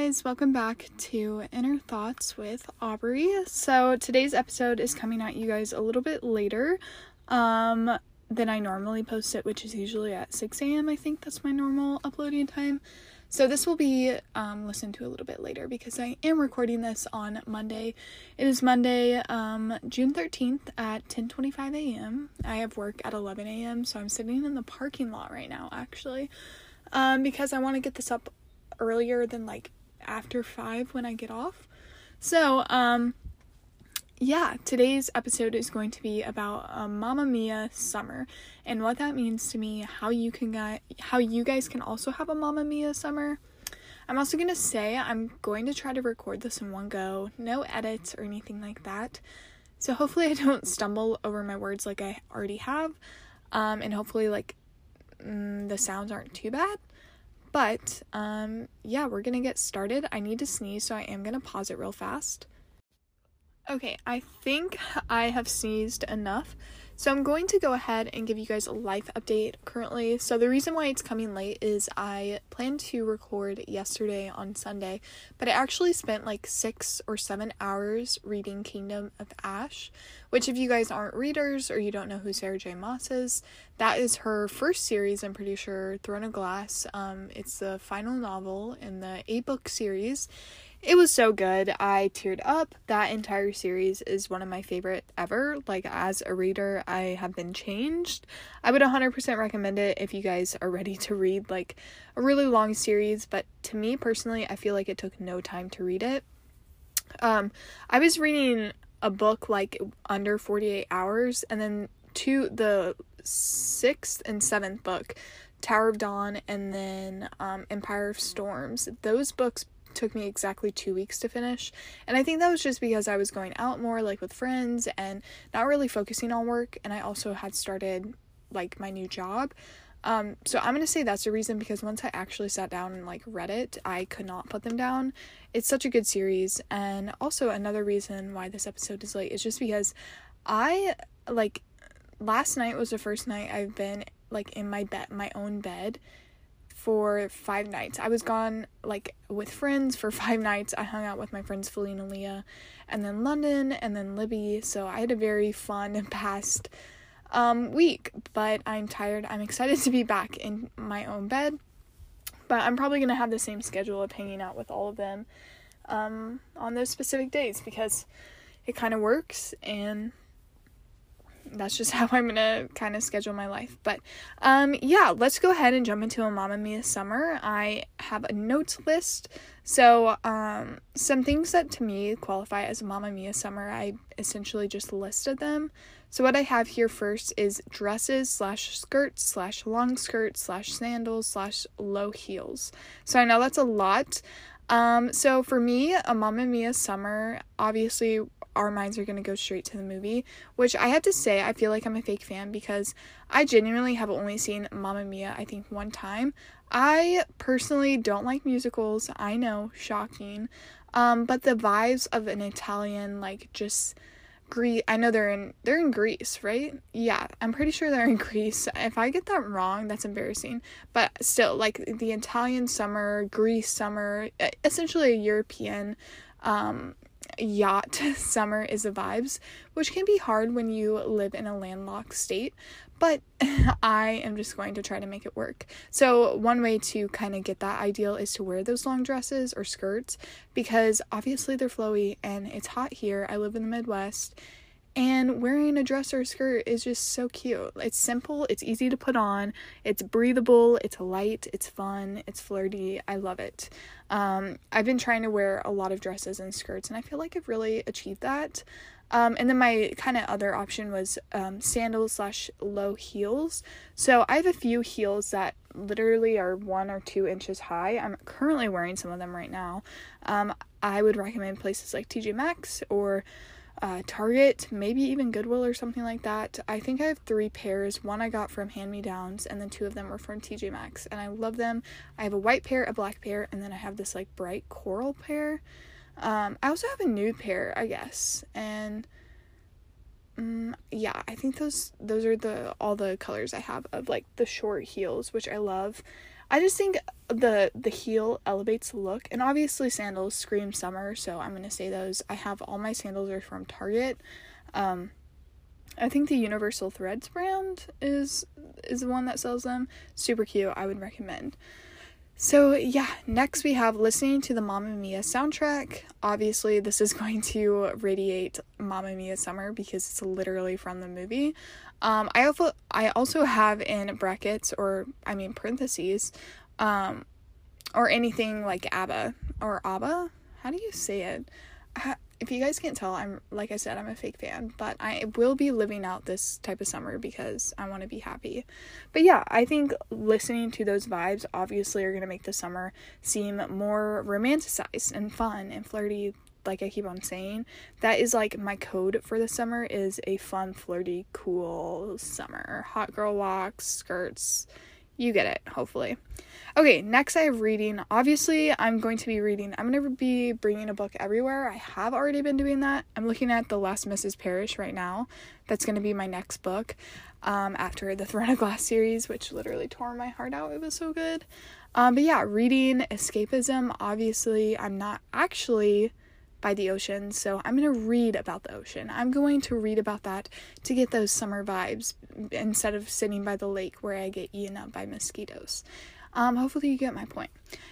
guys, welcome back to Inner Thoughts with Aubree. So today's episode is coming at you guys a little bit later um, than I normally post it, which is usually at 6 a.m. I think that's my normal uploading time. So this will be um, listened to a little bit later because I am recording this on Monday. It is Monday, um, June 13th at 10:25 a.m. I have work at 11 a.m., so I'm sitting in the parking lot right now actually. Um, because I want to get this up earlier than like after 5 when I get off. So, um yeah, today's episode is going to be about a Mamma Mia summer and what that means to me, how you can get how you guys can also have a Mamma Mia summer. I'm also going to say I'm going to try to record this in one go, no edits or anything like that. So hopefully I don't stumble over my words like I already have. Um and hopefully like mm, the sounds aren't too bad. But um yeah, we're to get started. I need to sneeze, so I am to pause it real fast. Okay, I think I have sneezed enough. So I'm going to go ahead and give you guys a life update currently. So the reason why it's coming late is I planned to record yesterday on Sunday, but I actually spent like 6 or 7 hours reading Kingdom of Ash, which if you guys aren't readers or you don't know who Sarah J Maas is, that is her first series, I'm pretty sure, Throne of Glass. Um it's the final novel in the 8-book series it was so good. I teared up. That entire series is one of my favorite ever. Like, as a reader, I have been changed. I would 100% recommend it if you guys are ready to read like a really long series, but to me personally, I feel like it took no time to read it. Um, I was reading a book like under 48 hours, and then to the sixth and seventh book, Tower of Dawn, and then um, Empire of Storms. Those books took me exactly two weeks to finish. And I think that was just because I was going out more, like with friends, and not really focusing on work. And I also had started like my new job. Um, so I'm gonna say that's the reason because once I actually sat down and like read it, I could not put them down. It's such a good series, and also another reason why this episode is late is just because I like last night was the first night I've been like in my bed, my own bed, for five nights. I was gone like with friends for five nights. I hung out with my friends Felina Leah and then London and then Libby. So I had a very fun past um, week, but I'm tired. I'm excited to be back in my own bed. But I'm probably to have the same schedule of hanging out with all of them um, on those specific days because it kind of works and that's just how I'm gonna kind of schedule my life. But um, yeah, let's go ahead and jump into a Mamma Mia summer. I have a notes list. So um, some things that to me qualify as a Mamma Mia summer, I essentially just listed them. So what I have here first is dresses slash skirts slash long skirts slash sandals slash low heels. So I know that's a lot. Um, so for me, a Mamma Mia summer, obviously our minds are going to go straight to the movie, which I have to say, I feel like I'm a fake fan because I genuinely have only seen Mamma Mia, I think, one time. I personally don't like musicals. I know, shocking. Um, but the vibes of an Italian, like, just. Greece. I know they're in they're in Greece, right? Yeah, I'm pretty sure they're in Greece. If I get that wrong, that's embarrassing. But still, like the Italian summer, Greece summer, essentially a European um yacht summer is the vibes, which can be hard when you live in a landlocked state, but I am just going to try to make it work. So, one way to kind of get that ideal is to wear those long dresses or skirts because obviously they're flowy and it's hot here. I live in the Midwest and wearing a dress or a skirt is just so cute. It's simple, it's easy to put on, it's breathable, it's light, it's fun, it's flirty. I love it. Um, I've been trying to wear a lot of dresses and skirts, and I feel like I've really achieved that. Um, and then my kind of other option was um, sandals slash low heels. So I have a few heels that literally are one or two inches high. I'm currently wearing some of them right now. Um, I would recommend places like TJ Maxx or uh, Target, maybe even Goodwill or something like that. I think I have three pairs. One I got from Hand Me Downs, and then two of them were from TJ Maxx, and I love them. I have a white pair, a black pair, and then I have this like bright coral pair. Um, I also have a nude pair, I guess, and um, yeah, I think those those are the all the colors I have of like the short heels, which I love. I just think the the heel elevates the look and obviously sandals scream summer so i'm gonna say those. I have all my sandals are from target. Um i think the universal threads brand is is the one that sells them. Super cute i would recommend so yeah next we have listening to the Mamma Mia soundtrack obviously this is going to radiate Mamma Mia summer because it's literally from the movie um i also i also have in brackets or i mean parentheses um, or anything like ABBA or ABBA. How do you say it? If you guys can't tell, I'm like I said, I'm a fake fan, but I will be living out this type of summer because I want to be happy. But yeah, I think listening to those vibes obviously are going to make the summer seem more romanticized and fun and flirty like I keep on saying. That is like my code for the summer is a fun, flirty, cool summer. Hot girl walks, skirts, you get it, hopefully. Okay, next I have reading. Obviously, I'm going to be reading. I'm going to be bringing a book everywhere. I have already been doing that. I'm looking at The Last Mrs. Parrish right now. That's going to be my next book um, after the Throne of Glass series, which literally tore my heart out. It was so good. Um, but yeah, reading, escapism. Obviously, I'm not actually by the ocean. So I'm going to read about the ocean. I'm going to read about that to get those summer vibes instead of sitting by the lake where I get eaten up by mosquitoes. Um, hopefully you get my point.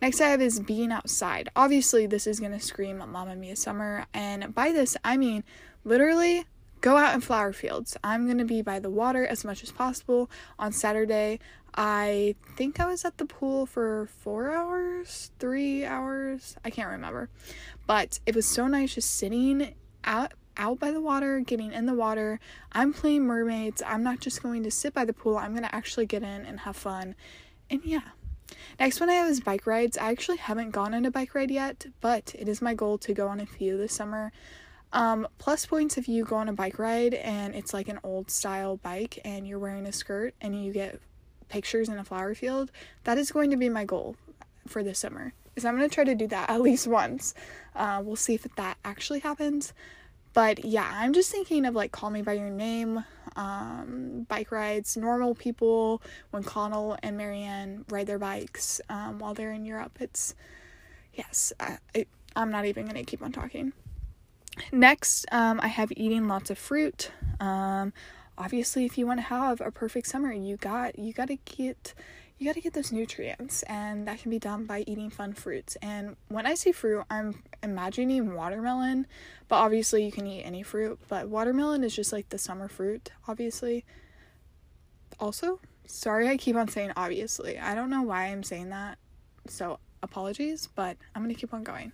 Next I have is being outside. Obviously this is going to scream Mamma Mia summer and by this I mean literally go out in flower fields. I'm going to be by the water as much as possible on Saturday. I think I was at the pool for four hours, three hours, I can't remember. But it was so nice just sitting out out by the water, getting in the water. I'm playing mermaids. I'm not just going to sit by the pool. I'm going to actually get in and have fun. And yeah. Next one I have is bike rides. I actually haven't gone on a bike ride yet, but it is my goal to go on a few this summer. Um, plus points if you go on a bike ride and it's like an old style bike and you're wearing a skirt and you get pictures in a flower field, that is going to be my goal for this summer. Is I'm gonna try to do that at least once. Uh, we'll see if that actually happens. But yeah, I'm just thinking of like Call Me by Your Name, um, bike rides, normal people when Connell and Marianne ride their bikes um, while they're in Europe. It's yes, I, I, I'm not even gonna keep on talking. Next, um, I have eating lots of fruit. Um, obviously if you want to have a perfect summer you got you got to get you got to get those nutrients and that can be done by eating fun fruits. And when i say fruit i'm imagining watermelon but obviously you can eat any fruit but watermelon is just like the summer fruit obviously. Also sorry i keep on saying obviously. I don't know why i'm saying that so apologies but i'm gonna keep on going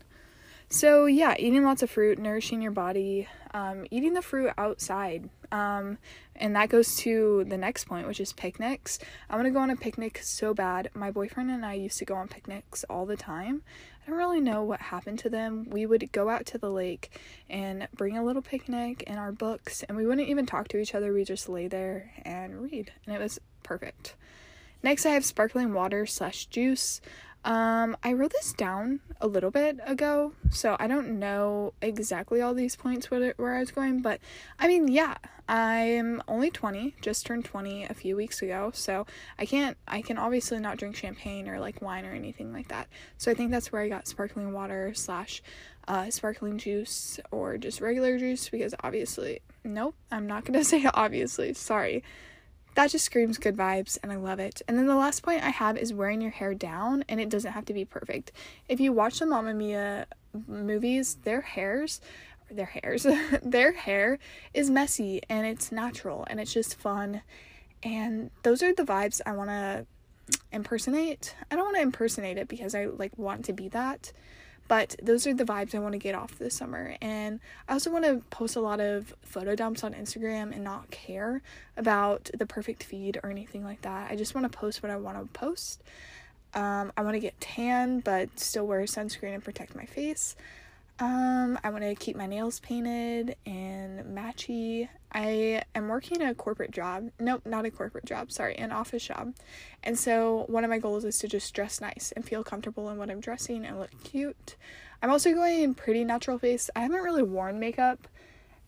so yeah eating lots of fruit nourishing your body um, eating the fruit outside um, and that goes to the next point, which is picnics. I want to go on a picnic so bad. My boyfriend and I used to go on picnics all the time. I don't really know what happened to them. We would go out to the lake and bring a little picnic and our books, and we wouldn't even talk to each other. We just lay there and read, and it was perfect. Next, I have sparkling water slash juice. Um, I wrote this down a little bit ago, so I don't know exactly all these points where, where I was going, but I mean, yeah, I'm only 20, just turned 20 a few weeks ago, so I can't, I can obviously not drink champagne or like wine or anything like that. So I think that's where I got sparkling water slash uh, sparkling juice or just regular juice because obviously, nope, I'm not gonna say obviously, sorry that just screams good vibes and I love it. And then the last point I have is wearing your hair down and it doesn't have to be perfect. If you watch the Mamma Mia movies, their hairs their hairs their hair is messy and it's natural and it's just fun and those are the vibes I want to impersonate. I don't want to impersonate it because I like want to be that but those are the vibes I want to get off this summer. And I also want to post a lot of photo dumps on Instagram and not care about the perfect feed or anything like that. I just want to post what I want to post. Um, I want to get tan, but still wear sunscreen and protect my face. Um, I want to keep my nails painted and matchy. I am working a corporate job. Nope, not a corporate job. Sorry, an office job. And so one of my goals is to just dress nice and feel comfortable in what I'm dressing and look cute. I'm also going in pretty natural face. I haven't really worn makeup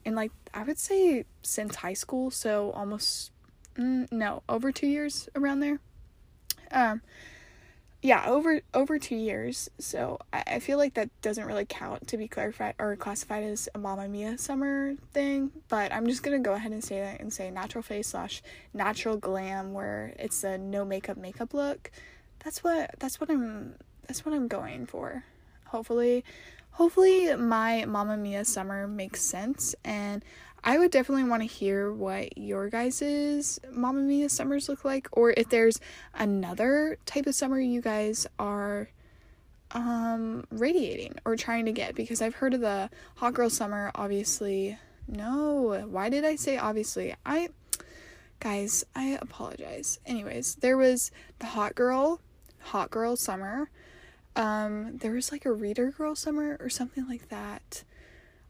in like I would say since high school, so almost mm, no, over 2 years around there. Um yeah, over over two years. So I, I feel like that doesn't really count to be clarified or classified as a Mamma Mia summer thing. But I'm just gonna go ahead and say that and say natural face slash natural glam, where it's a no makeup makeup look. That's what that's what I'm that's what I'm going for. Hopefully, hopefully my Mamma Mia summer makes sense and I would definitely want to hear what your guys's Mamma Mia summers look like, or if there's another type of summer you guys are um radiating or trying to get because I've heard of the hot girl summer obviously. No why did I say obviously? I guys I apologize. Anyways there was the hot girl hot girl summer. Um there was like a reader girl summer or something like that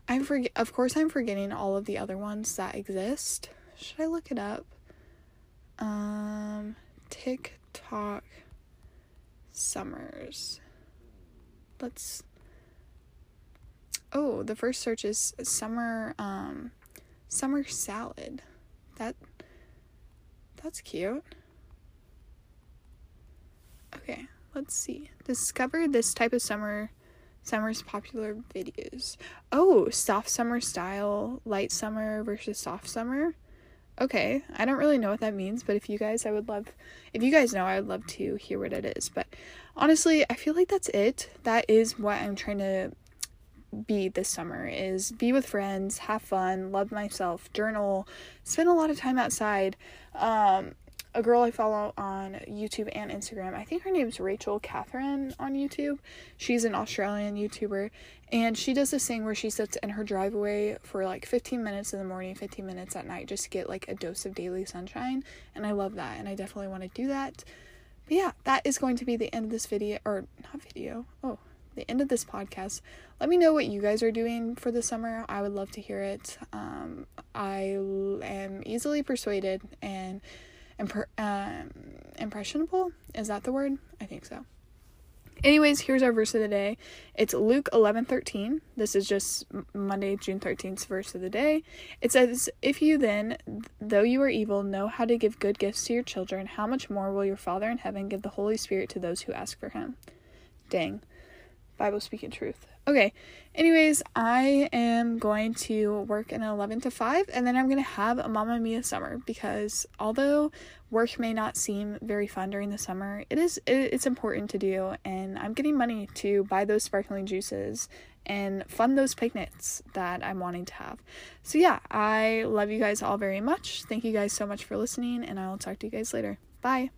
I'm forget of course I'm forgetting all of the other ones that exist. Should I look it up? Um TikTok summers. Let's Oh, the first search is summer um summer salad. That that's cute. Okay, let's see. Discover this type of summer summer's popular videos. Oh, soft summer style, light summer versus soft summer. Okay, I don't really know what that means, but if you guys, I would love, if you guys know, I would love to hear what it is. But honestly, I feel like that's it. That is what I'm trying to be this summer is be with friends, have fun, love myself, journal, spend a lot of time outside. Um, a girl I follow on YouTube and Instagram. I think her name's Rachel Catherine on YouTube. She's an Australian YouTuber and she does this thing where she sits in her driveway for like 15 minutes in the morning, 15 minutes at night just to get like a dose of daily sunshine. And I love that and I definitely want to do that. But yeah, that is going to be the end of this video or not video. Oh, the end of this podcast. Let me know what you guys are doing for the summer. I would love to hear it. Um, I am easily persuaded and impre- um, impressionable. Is that the word? I think so. Anyways, here's our verse of the day. It's Luke 11:13. This is just Monday, June 13th verse of the day. It says, "If you then, though you are evil, know how to give good gifts to your children, how much more will your Father in heaven give the Holy Spirit to those who ask for him?" Dang. Bible speaking truth. Okay. Anyways, I am going to work an 11 to 5 and then I'm going to have a Mamma Mia summer because although work may not seem very fun during the summer, it is it's important to do and I'm getting money to buy those sparkling juices and fund those picnics that I'm wanting to have. So yeah, I love you guys all very much. Thank you guys so much for listening and I will talk to you guys later. Bye.